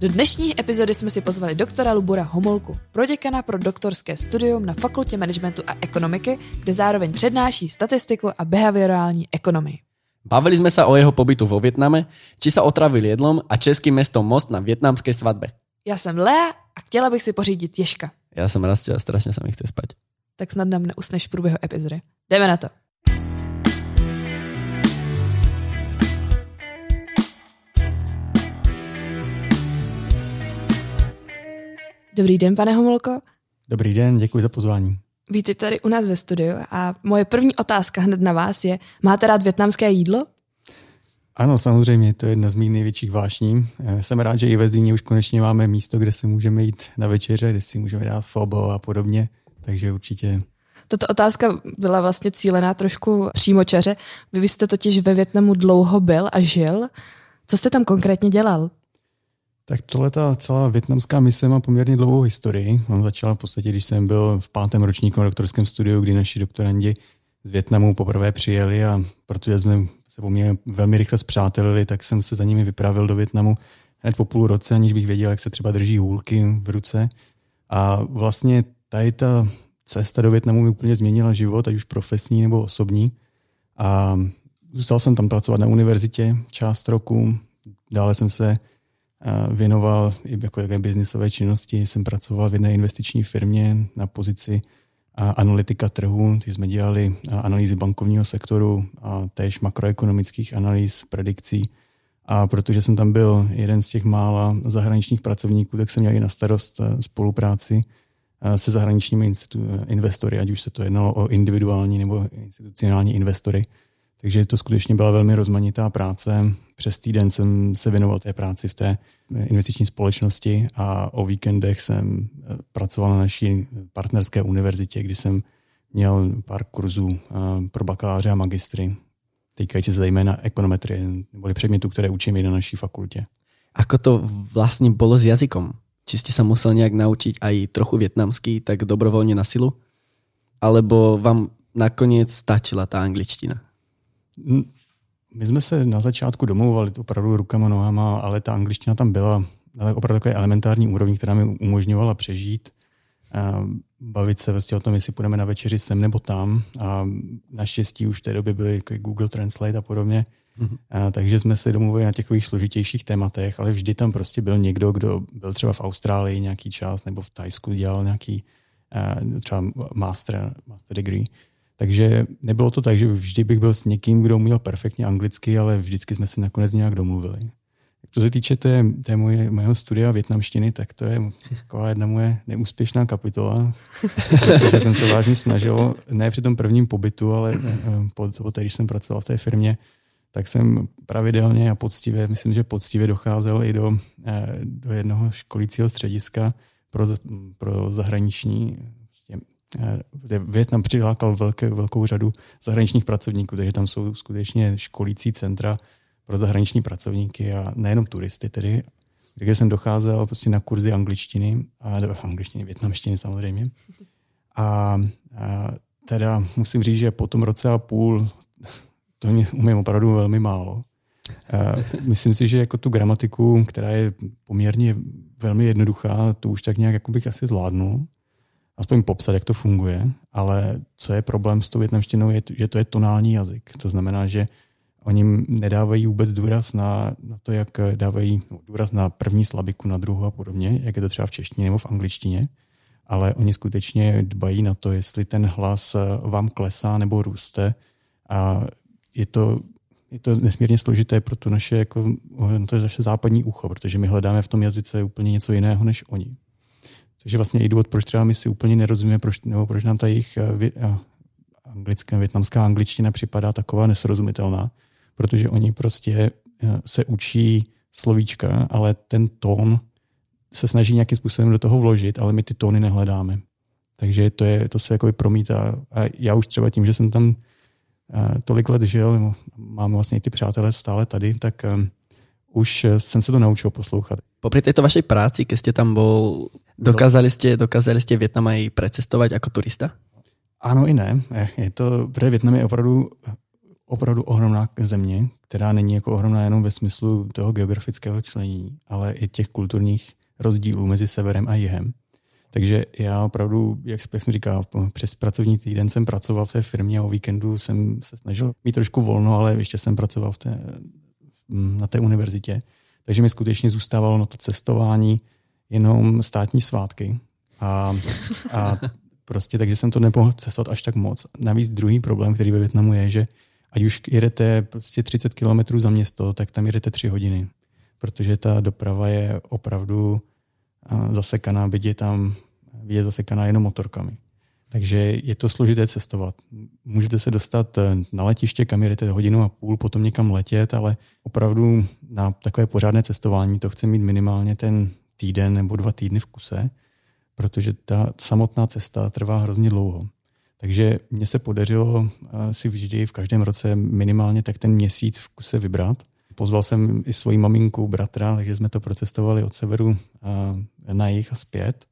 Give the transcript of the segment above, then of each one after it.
Do dnešní epizody jsme si pozvali doktora Lubora Homolku, proděkana pro doktorské studium na Fakultě managementu a ekonomiky, kde zároveň přednáší statistiku a behaviorální ekonomii. Bavili jsme se o jeho pobytu vo Větname, či se otravil jedlom a českým městom Most na větnamské svatbě. Já jsem Lea a chtěla bych si pořídit Ježka. Já jsem Rastě a strašně se mi chce spát. Tak snad nám neusneš v průběhu epizody. Jdeme na to. Dobrý den, pane Homolko. Dobrý den, děkuji za pozvání. Vítejte tady u nás ve studiu a moje první otázka hned na vás je, máte rád větnamské jídlo? Ano, samozřejmě, to je jedna z mých největších vášní. Eh, jsem rád, že i ve Zdíně už konečně máme místo, kde se můžeme jít na večeře, kde si můžeme dát fobo a podobně, takže určitě tato otázka byla vlastně cílená trošku přímočaře. Vy jste totiž ve Větnamu dlouho byl a žil. Co jste tam konkrétně dělal? Tak tohle ta celá větnamská mise má poměrně dlouhou historii. On začala v podstatě, když jsem byl v pátém ročníku na doktorském studiu, kdy naši doktorandi z Větnamu poprvé přijeli a protože jsme se poměrně velmi rychle zpřátelili, tak jsem se za nimi vypravil do Větnamu hned po půl roce, aniž bych věděl, jak se třeba drží hůlky v ruce. A vlastně tady ta cesta do Větnamu mi úplně změnila život, ať už profesní nebo osobní. A zůstal jsem tam pracovat na univerzitě část roku, dále jsem se věnoval i jako jaké biznisové činnosti. Jsem pracoval v jedné investiční firmě na pozici analytika trhu, ty jsme dělali analýzy bankovního sektoru a též makroekonomických analýz, predikcí. A protože jsem tam byl jeden z těch mála zahraničních pracovníků, tak jsem měl i na starost spolupráci se zahraničními investory, ať už se to jednalo o individuální nebo institucionální investory. Takže to skutečně byla velmi rozmanitá práce. Přes týden jsem se věnoval té práci v té investiční společnosti a o víkendech jsem eh, pracoval na naší partnerské univerzitě, kdy jsem měl pár kurzů eh, pro bakaláře a magistry, týkající se zejména ekonometrie, nebo předmětů, které učím i na naší fakultě. Ako to vlastně bylo s jazykom? Či jste se musel nějak naučit i trochu větnamský, tak dobrovolně na silu? Alebo vám nakonec stačila ta angličtina? My jsme se na začátku domlouvali opravdu rukama, nohama, ale ta angličtina tam byla ale opravdu takové elementární úrovni, která mi umožňovala přežít, bavit se vlastně o tom, jestli půjdeme na večeři sem nebo tam. A naštěstí už v té době byly jako Google Translate a podobně. Mm-hmm. A, takže jsme se domluvili na takových složitějších tématech, ale vždy tam prostě byl někdo, kdo byl třeba v Austrálii nějaký čas nebo v Tajsku dělal nějaký třeba master, master degree. Takže nebylo to tak, že vždy bych byl s někým, kdo uměl perfektně anglicky, ale vždycky jsme se nakonec nějak domluvili. Co se týče té, té moje, mého studia větnamštiny, tak to je taková jedna moje neúspěšná kapitola, protože jsem se vážně snažil, ne při tom prvním pobytu, ale eh, po, poté, když jsem pracoval v té firmě, tak jsem pravidelně a poctivě, myslím, že poctivě docházel i do, eh, do jednoho školícího střediska pro, pro zahraniční Větnam přilákal velké, velkou řadu zahraničních pracovníků, takže tam jsou skutečně školící centra pro zahraniční pracovníky a nejenom turisty tedy, kde jsem docházel prostě na kurzy angličtiny, a do angličtiny, větnamštiny samozřejmě. A, a teda musím říct, že po tom roce a půl to mě umím opravdu velmi málo. A myslím si, že jako tu gramatiku, která je poměrně velmi jednoduchá, to už tak nějak jako bych asi zvládnul aspoň popsat, jak to funguje, ale co je problém s tou větnamštinou, je, že to je tonální jazyk. To znamená, že oni nedávají vůbec důraz na, na to, jak dávají důraz na první slabiku, na druhou a podobně, jak je to třeba v češtině nebo v angličtině, ale oni skutečně dbají na to, jestli ten hlas vám klesá nebo růste a je to, je to nesmírně složité pro to naše, jako, to naše západní ucho, protože my hledáme v tom jazyce úplně něco jiného než oni. Což je vlastně i důvod, proč třeba my si úplně nerozumíme, proč, nebo proč nám ta jejich eh, eh, anglická, větnamská angličtina připadá taková nesrozumitelná, protože oni prostě eh, se učí slovíčka, ale ten tón se snaží nějakým způsobem do toho vložit, ale my ty tóny nehledáme. Takže to, je, to se jako promítá. A já už třeba tím, že jsem tam tolik let žil, mám vlastně i ty přátelé stále tady, tak už jsem se to naučil poslouchat. Popri této vašej práci, keď ste tam bol, dokázali ste, dokázali ste Vietnam aj precestovať ako turista? Ano i ne. Je to, protože Větnam je opravdu opravdu ohromná země, která není jako ohromná jenom ve smyslu toho geografického člení, ale i těch kulturních rozdílů mezi severem a jihem. Takže já opravdu, jak, jak jsem říkal, přes pracovní týden jsem pracoval v té firmě a o víkendu jsem se snažil mít trošku volno, ale ještě jsem pracoval v té, na té univerzitě. Takže mi skutečně zůstávalo na to cestování jenom státní svátky. A, a prostě takže jsem to nemohl cestovat až tak moc. Navíc druhý problém, který ve Větnamu je, že ať už jedete prostě 30 km za město, tak tam jedete 3 hodiny, protože ta doprava je opravdu zasekaná, byť je tam je zasekaná jenom motorkami. Takže je to složité cestovat. Můžete se dostat eh, na letiště, kam jedete hodinu a půl, potom někam letět, ale opravdu na takové pořádné cestování to chce mít minimálně ten týden nebo dva týdny v kuse, protože ta samotná cesta trvá hrozně dlouho. Takže mně se podařilo eh, si vždy v každém roce minimálně tak ten měsíc v kuse vybrat. Pozval jsem i svoji maminku, bratra, takže jsme to procestovali od severu eh, na jih a zpět.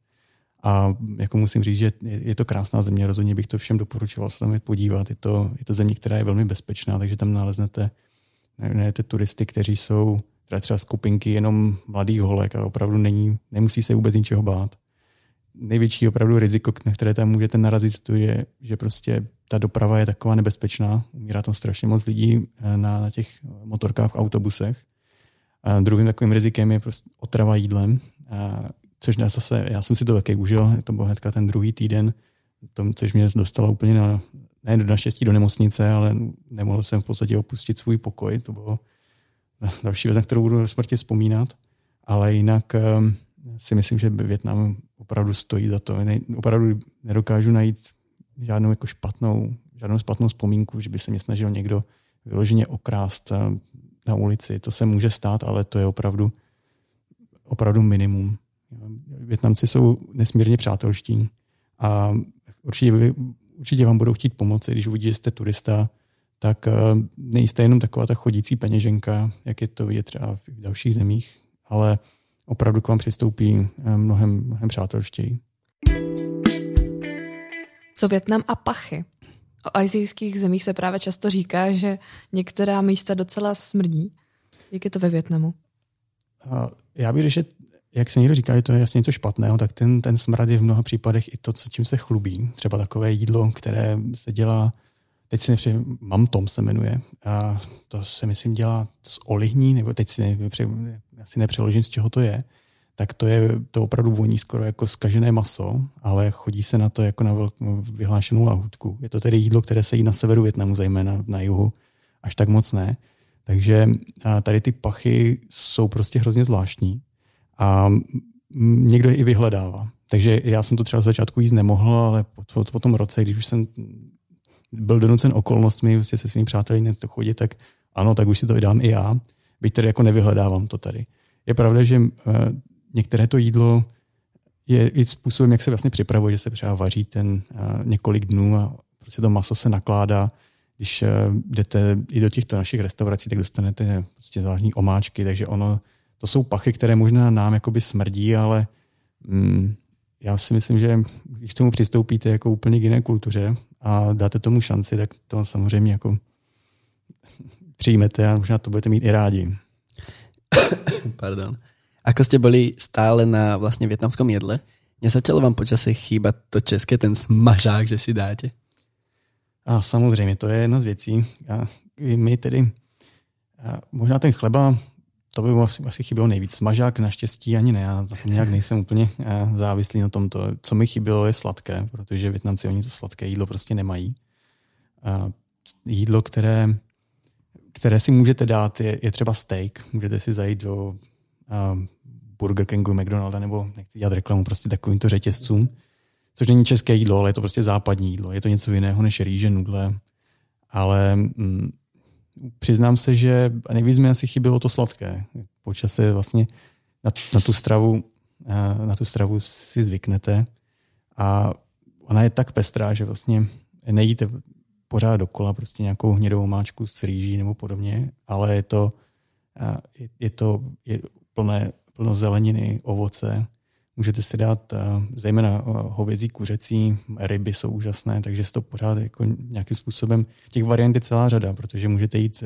A jako musím říct, že je to krásná země, rozhodně bych to všem doporučoval se tam podívat. Je to, je to země, která je velmi bezpečná, takže tam naleznete najdete turisty, kteří jsou teda třeba skupinky jenom mladých holek a opravdu není, nemusí se vůbec ničeho bát. Největší opravdu riziko, na které tam můžete narazit, to je, že prostě ta doprava je taková nebezpečná. Umírá tam strašně moc lidí eh, na, na těch motorkách, v autobusech. A druhým takovým rizikem je prostě otrava jídlem. A což já zase, já jsem si to taky užil, to byl hnedka ten druhý týden, tom, což mě dostalo úplně na, ne naštěstí do nemocnice, ale nemohl jsem v podstatě opustit svůj pokoj, to bylo další věc, na kterou budu smrti vzpomínat, ale jinak um, si myslím, že Větnam opravdu stojí za to. Ne, opravdu nedokážu najít žádnou jako špatnou, žádnou špatnou vzpomínku, že by se mě snažil někdo vyloženě okrást ehm, na ulici. To se může stát, ale to je opravdu, opravdu minimum. Větnamci jsou nesmírně přátelští a určitě, určitě vám budou chtít pomoci, když uvidí, že jste turista, tak eh, nejste jenom taková ta chodící peněženka, jak je to vidět třeba v dalších zemích, ale opravdu k vám přistoupí eh, mnohem, mnohem přátelštěji. Co Větnam a pachy? O azijských zemích se právě často říká, že některá místa docela smrdí. Jak je to ve Větnamu? Já bych, že jak se někdo říká, že to je jasně něco špatného, tak ten, ten smrad je v mnoha případech i to, co, čím se chlubí. Třeba takové jídlo, které se dělá, teď si nepři, Mam Tom se jmenuje, a to se myslím dělá z olihní, nebo teď si nepři, asi nepřeložím, z čeho to je, tak to je to opravdu voní skoro jako skažené maso, ale chodí se na to jako na velkou vyhlášenou lahutku. Je to tedy jídlo, které se jí na severu Větnamu, zejména na jihu, až tak moc ne. Takže tady ty pachy jsou prostě hrozně zvláštní a někdo je i vyhledává. Takže já jsem to třeba z začátku jíst nemohl, ale po, po, po tom roce, když už jsem byl donucen okolnostmi vlastně se svými přáteli to chodit, tak ano, tak už si to dám i já, byť tedy jako nevyhledávám to tady. Je pravda, že uh, některé to jídlo je i způsobem, jak se vlastně připravuje, že se třeba vaří ten uh, několik dnů a prostě to maso se nakládá. Když uh, jdete i do těchto našich restaurací, tak dostanete prostě zvláštní omáčky, takže ono to jsou pachy, které možná nám jakoby smrdí, ale mm, já si myslím, že když tomu přistoupíte jako úplně k jiné kultuře a dáte tomu šanci, tak to samozřejmě jako přijmete a možná to budete mít i rádi. Pardon. Ako jste byli stále na vlastně větnamskom jedle, nezačalo vám počase chýbat to české, ten smažák, že si dáte? A samozřejmě, to je jedna z věcí. A my tedy, a možná ten chleba to by asi, asi chybělo nejvíc. Smažák naštěstí ani ne, já na tom nějak nejsem úplně eh, závislý na tomto. Co mi chybělo je sladké, protože Větnamci oni to sladké jídlo prostě nemají. A jídlo, které, které si můžete dát, je, je třeba steak. Můžete si zajít do uh, Burger Kingu, McDonalda nebo nechci dělat reklamu prostě takovýmto řetězcům, což není české jídlo, ale je to prostě západní jídlo. Je to něco jiného než rýže, nudle, ale mm, přiznám se, že nejvíc mi asi chybělo to sladké. Po čase vlastně na, na, tu stravu, eh, na tu stravu si zvyknete a ona je tak pestrá, že vlastně nejíte pořád dokola prostě nějakou hnědou máčku s rýží nebo podobně, ale je to, eh, je, je to je plné, plno zeleniny, ovoce. Můžete si dát zejména hovězí, kuřecí, ryby jsou úžasné, takže se to pořád jako nějakým způsobem, těch variant je celá řada, protože můžete jít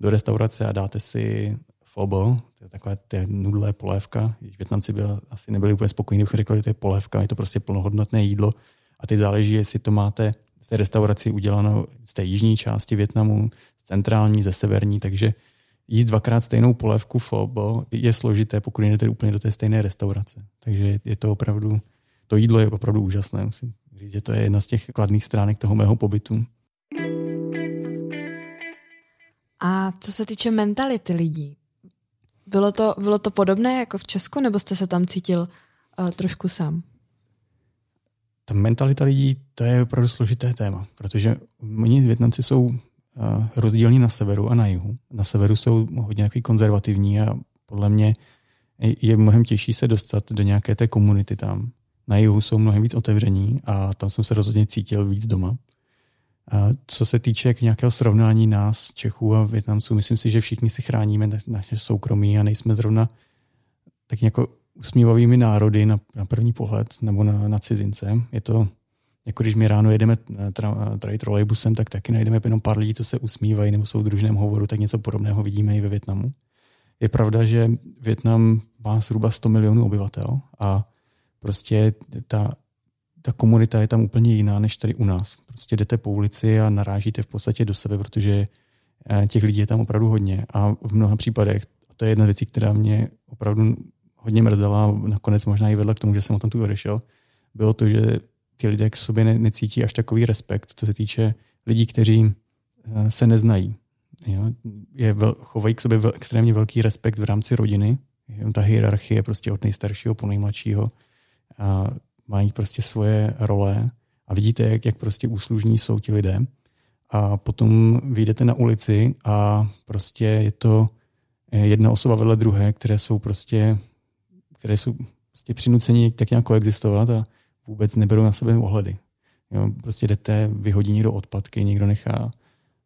do restaurace a dáte si fobo, to je takové té nudlé polévka. Větnamci by asi nebyli úplně spokojení, kdybych řekl, že to je polévka, je to prostě plnohodnotné jídlo. A teď záleží, jestli to máte z té restauraci uděláno z té jižní části Větnamu, z centrální, ze severní, takže jíst dvakrát stejnou polévku fobo je složité, pokud jdete úplně do té stejné restaurace. Takže je to opravdu, to jídlo je opravdu úžasné, musím říct, že to je jedna z těch kladných stránek toho mého pobytu. A co se týče mentality lidí, bylo to, bylo to podobné jako v Česku, nebo jste se tam cítil uh, trošku sám? Ta mentalita lidí, to je opravdu složité téma, protože oni Větnamci jsou rozdílní na severu a na jihu. Na severu jsou hodně takový konzervativní a podle mě je mnohem těžší se dostat do nějaké té komunity tam. Na jihu jsou mnohem víc otevření a tam jsem se rozhodně cítil víc doma. Co se týče k nějakého srovnání nás, Čechů a Větnamců, myslím si, že všichni si chráníme naše soukromí a nejsme zrovna tak jako usmívavými národy na, na první pohled nebo na, na cizince. Je to, jako když my ráno jedeme tra, tra, trolejbusem, tak taky najdeme jenom pár lidí, co se usmívají nebo jsou v družném hovoru, tak něco podobného vidíme i ve Větnamu. Je pravda, že Větnam má zhruba 100 milionů obyvatel a prostě ta ta komunita je tam úplně jiná než tady u nás. Prostě jdete po ulici a narážíte v podstatě do sebe, protože eh, těch lidí je tam opravdu hodně. A v mnoha případech, a to je jedna věc, která mě opravdu hodně mrzela, nakonec možná i vedla k tomu, že jsem o tom tu odešel, bylo to, že ty lidé k sobě ne, necítí až takový respekt, co se týče lidí, kteří eh, se neznají. Jo? Je vel, chovají k sobě vel, extrémně velký respekt v rámci rodiny. Ta hierarchie prostě od nejstaršího po nejmladšího. A mají prostě svoje role a vidíte, jak, jak prostě úslužní jsou ti lidé. A potom vyjdete na ulici a prostě je to jedna osoba vedle druhé, které jsou prostě, které jsou prostě přinuceni tak nějak koexistovat a vůbec neberou na sebe ohledy. Jo, prostě jdete, vyhodí někdo odpadky, někdo nechá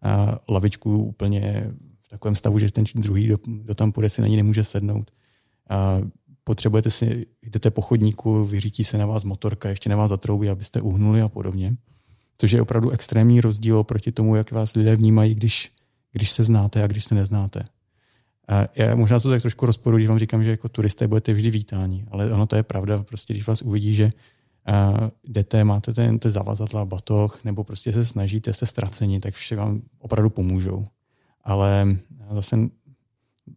a lavičku úplně v takovém stavu, že ten druhý, kdo, kdo tam půjde, si na ní nemůže sednout. A potřebujete si, jdete po chodníku, vyřítí se na vás motorka, ještě na vás zatroubí, abyste uhnuli a podobně. Což je opravdu extrémní rozdíl proti tomu, jak vás lidé vnímají, když, když se znáte a když se neznáte. A já možná to tak trošku rozporu, když vám říkám, že jako turisté budete vždy vítáni, ale ono to je pravda, prostě když vás uvidí, že uh, jdete, máte ten, ten zavazadla, batoh, nebo prostě se snažíte, jste ztraceni, tak vše vám opravdu pomůžou. Ale zase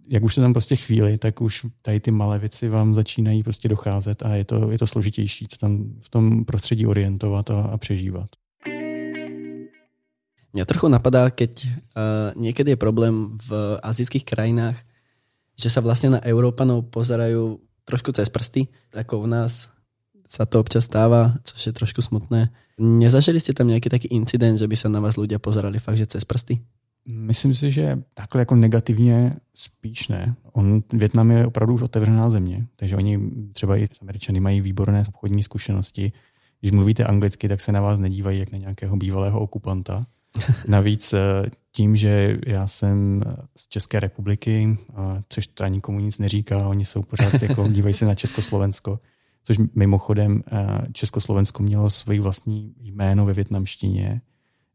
jak už se tam prostě chvíli, tak už tady ty malé věci vám začínají prostě docházet a je to, je to složitější se tam v tom prostředí orientovat a, a přežívat. Mě trochu napadá, keď uh, někdy je problém v azijských krajinách, že se vlastně na Európanov pozerají trošku cez prsty, jako u nás sa to občas stává, což je trošku smutné. Nezažili jste tam nějaký taký incident, že by se na vás ľudia pozerali fakt, že cez prsty? Myslím si, že takhle jako negativně spíš ne. On, Větnam je opravdu už otevřená země, takže oni třeba i Američany mají výborné obchodní zkušenosti. Když mluvíte anglicky, tak se na vás nedívají jak na nějakého bývalého okupanta. Navíc eh, tím, že já jsem z České republiky, což to nikomu nic neříká, oni jsou pořád jako dívají se na Československo, což mimochodem eh, Československo mělo svoji vlastní jméno ve větnamštině,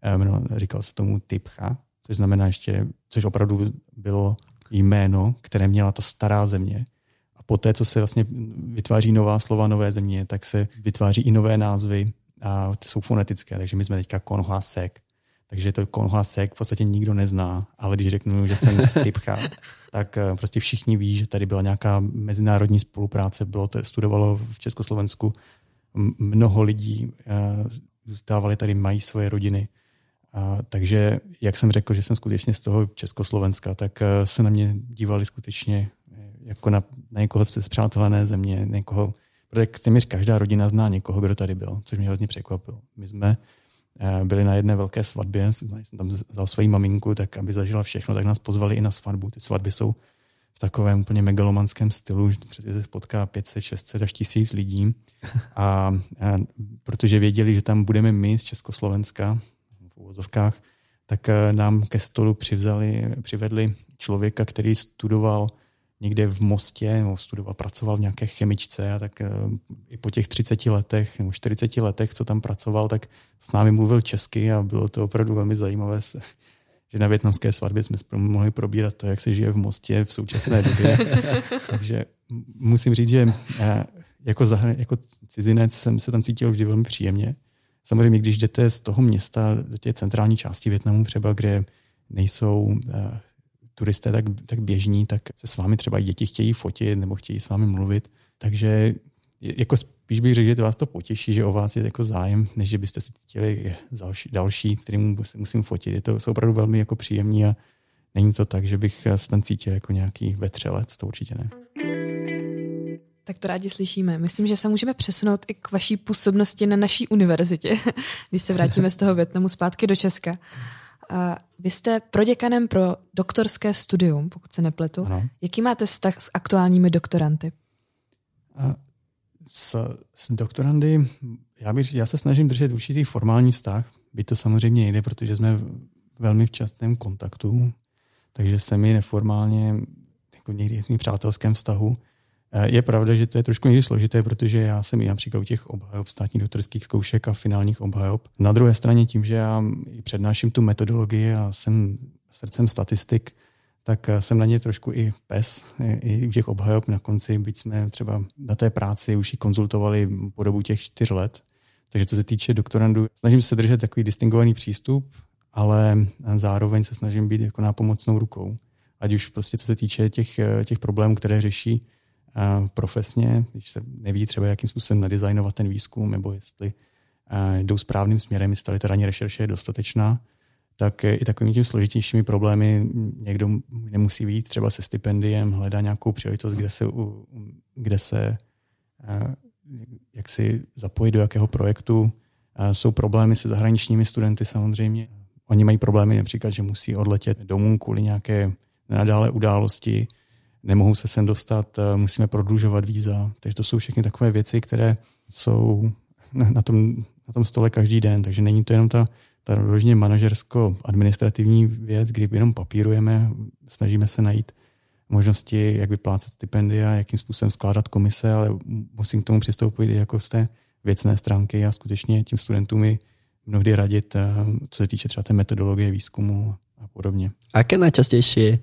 eh, říkal se tomu Tipcha, což znamená ještě, což opravdu bylo jméno, které měla ta stará země. A poté, co se vlastně vytváří nová slova, nové země, tak se vytváří i nové názvy a ty jsou fonetické. Takže my jsme teďka Konhua Sek. Takže to Konhua Sek v podstatě nikdo nezná, ale když řeknu, že jsem z Typcha, tak eh, prostě všichni ví, že tady byla nějaká mezinárodní spolupráce, bylo to, studovalo v Československu mnoho lidí, eh, zůstávali tady, mají svoje rodiny a, takže, jak jsem řekl, že jsem skutečně z toho Československa, tak eh, se na mě dívali skutečně jako na, na někoho z přátelené země, někoho, protože téměř každá rodina zná někoho, kdo tady byl, což mě hodně překvapilo. My jsme byli na jedné velké svatbě, jsem tam vzal svoji maminku, tak aby zažila všechno, tak nás pozvali i na svatbu. Ty svatby jsou v takovém úplně megalomanském stylu, že přesně se potká 500, 600 až 1000 lidí. A, a protože věděli, že tam budeme my z Československa, uvozovkách, tak eh, nám ke stolu přivzali, přivedli člověka, který studoval někde v Mostě, no, studoval, pracoval v nějaké chemičce a tak i po těch 30 letech nebo 40 letech, co tam pracoval, tak s námi mluvil česky a bylo to opravdu velmi zajímavé že na větnamské svatbě jsme mohli probírat to, jak se žije v Mostě v současné době. Takže musím říct, že jako, zahra, jako cizinec jsem se tam cítil vždy velmi příjemně. Samozřejmě, když jdete z toho města do té centrální části Větnamu, třeba kde nejsou uh, turisté tak, tak běžní, tak se s vámi třeba děti chtějí fotit nebo chtějí s vámi mluvit. Takže jako spíš bych řekl, že vás to potěší, že o vás je jako zájem, než že byste si chtěli další, další kterým musím fotit. Je to jsou opravdu velmi jako příjemný a není to tak, že bych se tam cítil jako nějaký vetřelec, to určitě ne. Tak to rádi slyšíme. Myslím, že se můžeme přesunout i k vaší působnosti na naší univerzitě, když se vrátíme z toho Větnamu zpátky do Česka. Vy jste proděkanem pro doktorské studium, pokud se nepletu. Ano. Jaký máte vztah s aktuálními doktoranty? S, s doktorandy, já, bych, já se snažím držet určitý formální vztah, by to samozřejmě nejde, protože jsme velmi v častém kontaktu, takže se mi neformálně, jako někdy v přátelském vztahu, je pravda, že to je trošku někdy složité, protože já jsem i například u těch obhajob státních doktorských zkoušek a finálních obhajob. Na druhé straně tím, že já přednáším tu metodologii a jsem srdcem statistik, tak eh, jsem na ně trošku i pes, i u těch obhajob na konci, byť jsme třeba na té práci už ji konzultovali po dobu těch čtyř let. Takže co se týče doktorandů, snažím se držet takový distingovaný přístup, ale zároveň se snažím být jako nápomocnou rukou. Ať už prostě co se týče těch, eh, těch problémů, které řeší profesně, když se neví třeba, jakým způsobem nadizajnovat ten výzkum, nebo jestli jdou správným směrem, jestli ta literární rešerše je dostatečná, tak i takovými těmi složitějšími problémy někdo nemusí vyjít třeba se stipendiem, hledá nějakou příležitost, kde se, kde se jak si zapojit do jakého projektu. Jsou problémy se zahraničními studenty samozřejmě. Oni mají problémy například, že musí odletět domů kvůli nějaké nadále události, nemohou se sem dostat, eh, musíme prodlužovat víza. Takže to jsou všechny takové věci, které jsou na tom, na tom stole každý den. Takže není to jenom ta, ta rožně manažersko-administrativní věc, kdy jenom papírujeme, snažíme se najít možnosti, jak vyplácet stipendia, jakým způsobem skládat komise, ale musím k tomu přistoupit i jako z té věcné stránky a skutečně tím studentům i mnohdy radit, eh, co se týče třeba té metodologie výzkumu a podobně. Aké nejčastější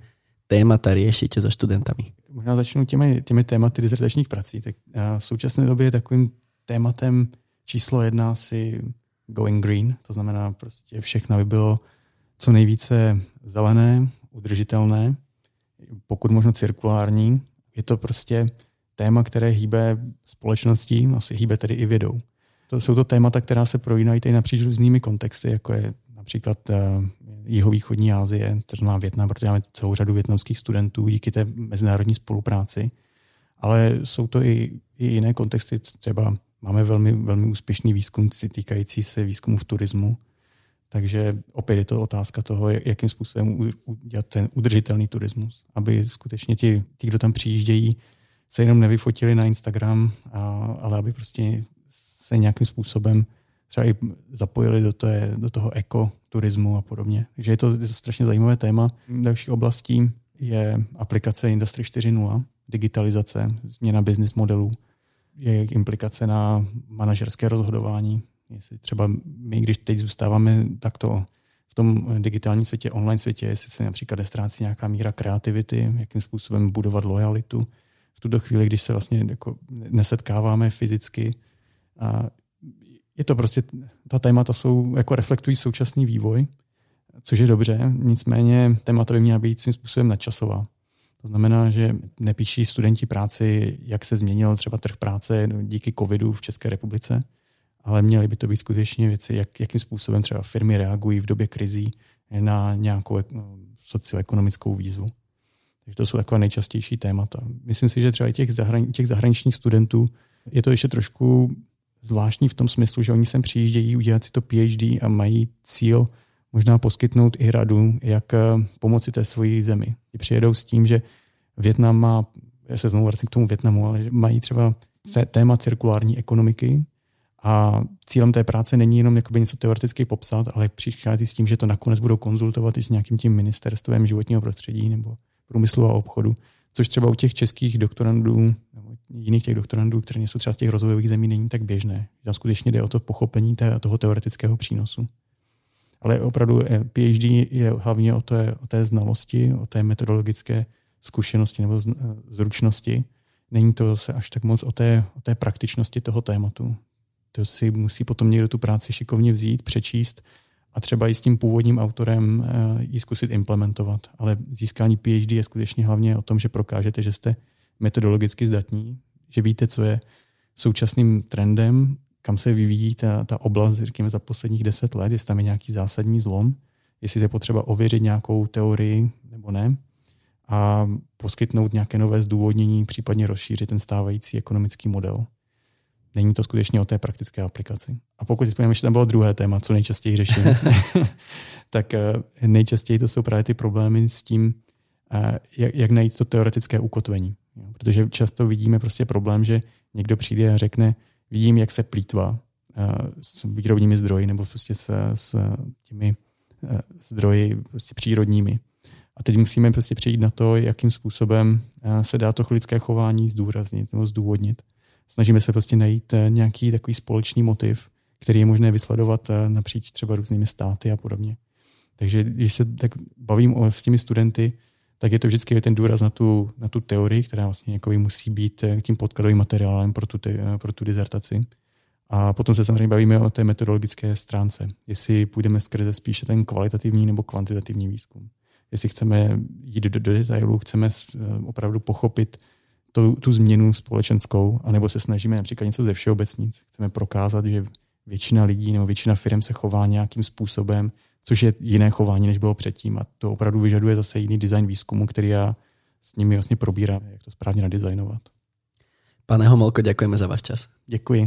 témata řešíte so studentami? Možná začnu těmi, těmi tématy dizertačních prací. Tak v současné době takovým tématem číslo jedna si going green, to znamená prostě všechno by bylo co nejvíce zelené, udržitelné, pokud možno cirkulární. Je to prostě téma, které hýbe společností, asi hýbe tedy i vědou. To jsou to témata, která se projínají tady napříč různými kontexty, jako je například uh, jihovýchodní Asie, to znamená Větnam, protože máme celou řadu větnamských studentů díky té mezinárodní spolupráci. Ale jsou to i, i jiné kontexty, třeba máme velmi, velmi úspěšný výzkum týkající se výzkumu v turismu, takže opět je to otázka toho, jakým způsobem udělat ten udržitelný turismus, aby skutečně ti, ti kdo tam přijíždějí, se jenom nevyfotili na Instagram, a, ale aby prostě se nějakým způsobem třeba i zapojili do, té, do toho ekoturismu a podobně. Takže je to, je to strašně zajímavé téma. Další oblastí je aplikace Industry 4.0, digitalizace, změna business modelů, je implikace na manažerské rozhodování. Jestli třeba my, když teď zůstáváme takto v tom digitálním světě, online světě, jestli se například nestrácí nějaká míra kreativity, jakým způsobem budovat lojalitu. V tuto chvíli, když se vlastně jako nesetkáváme fyzicky, a je to prostě, ta témata jsou, jako reflektují současný vývoj, což je dobře, nicméně témata by měla být svým způsobem nadčasová. To znamená, že nepíší studenti práci, jak se změnil třeba trh práce díky covidu v České republice, ale měly by to být skutečně věci, jak, jakým způsobem třeba firmy reagují v době krizí na nějakou socioekonomickou výzvu. Takže to jsou takové nejčastější témata. Myslím si, že třeba i těch, zahrani- těch zahraničních studentů je to ještě trošku zvláštní v tom smyslu, že oni sem přijíždějí udělat si to PhD a mají cíl možná poskytnout i radu, jak eh, pomoci té svoji zemi. I přijedou s tím, že Větnam má, já se znovu vracím k tomu Větnamu, ale mají třeba téma cirkulární ekonomiky a cílem té práce není jenom jakoby něco teoreticky popsat, ale přichází s tím, že to nakonec budou konzultovat i s nějakým tím ministerstvem životního prostředí nebo průmyslu a obchodu. což třeba u těch českých doktorandů jiných těch doktorandů, kteří jsou třeba z těch rozvojových zemí, není tak běžné. Tam skutečně jde o to pochopení té, toho teoretického přínosu. Ale opravdu eh, PhD je hlavně o té, o té znalosti, o té metodologické zkušenosti nebo eh, zručnosti. Není to zase až tak moc o té, o té praktičnosti toho tématu. To si musí potom někdo tu práci šikovně vzít, přečíst a třeba i s tím původním autorem eh, ji zkusit implementovat. Ale získání PhD je skutečně hlavně o tom, že prokážete, že jste metodologicky zdatní, že víte, co je současným trendem, kam se vyvíjí ta, ta oblast, řekněme, za posledních deset let, jestli tam je nějaký zásadní zlom, jestli je potřeba ověřit nějakou teorii nebo ne a poskytnout nějaké nové zdůvodnění, případně rozšířit ten stávající ekonomický model. Není to skutečně o té praktické aplikaci. A pokud si vzpomínám, že tam bylo druhé téma, co nejčastěji řeším, tak eh, nejčastěji to jsou právě ty problémy s tím, eh, jak najít to teoretické ukotvení. Protože často vidíme prostě problém, že někdo přijde a řekne, vidím, jak se plítva eh, s výrobními zdroji nebo prostě s, s těmi zdroji prostě přírodními. A teď musíme prostě přijít na to, jakým způsobem se dá to lidské chování zdůraznit nebo zdůvodnit snažíme se prostě najít eh, nějaký takový společný motiv, který je možné vysledovat eh, napříč třeba různými státy a podobně. Takže když se tak bavím o, s těmi studenty, tak je to vždycky ten důraz na tu, na tu teorii, která vlastně jako musí být eh, tím podkladovým materiálem pro tu, pro tu dizertaci. A potom se samozřejmě bavíme o té metodologické stránce, jestli půjdeme skrze spíše ten kvalitativní nebo kvantitativní výzkum. Jestli chceme jít do, do detailu, chceme opravdu pochopit tu, tu změnu společenskou, anebo se snažíme například něco ze všeobecnit. Chceme prokázat, že většina lidí nebo většina firm se chová nějakým způsobem, což je jiné chování, než bylo předtím. A to opravdu vyžaduje zase jiný design výzkumu, který já s nimi vlastně probírám, jak to správně nadizajnovat. Pane Homolko, děkujeme za váš čas. Děkuji.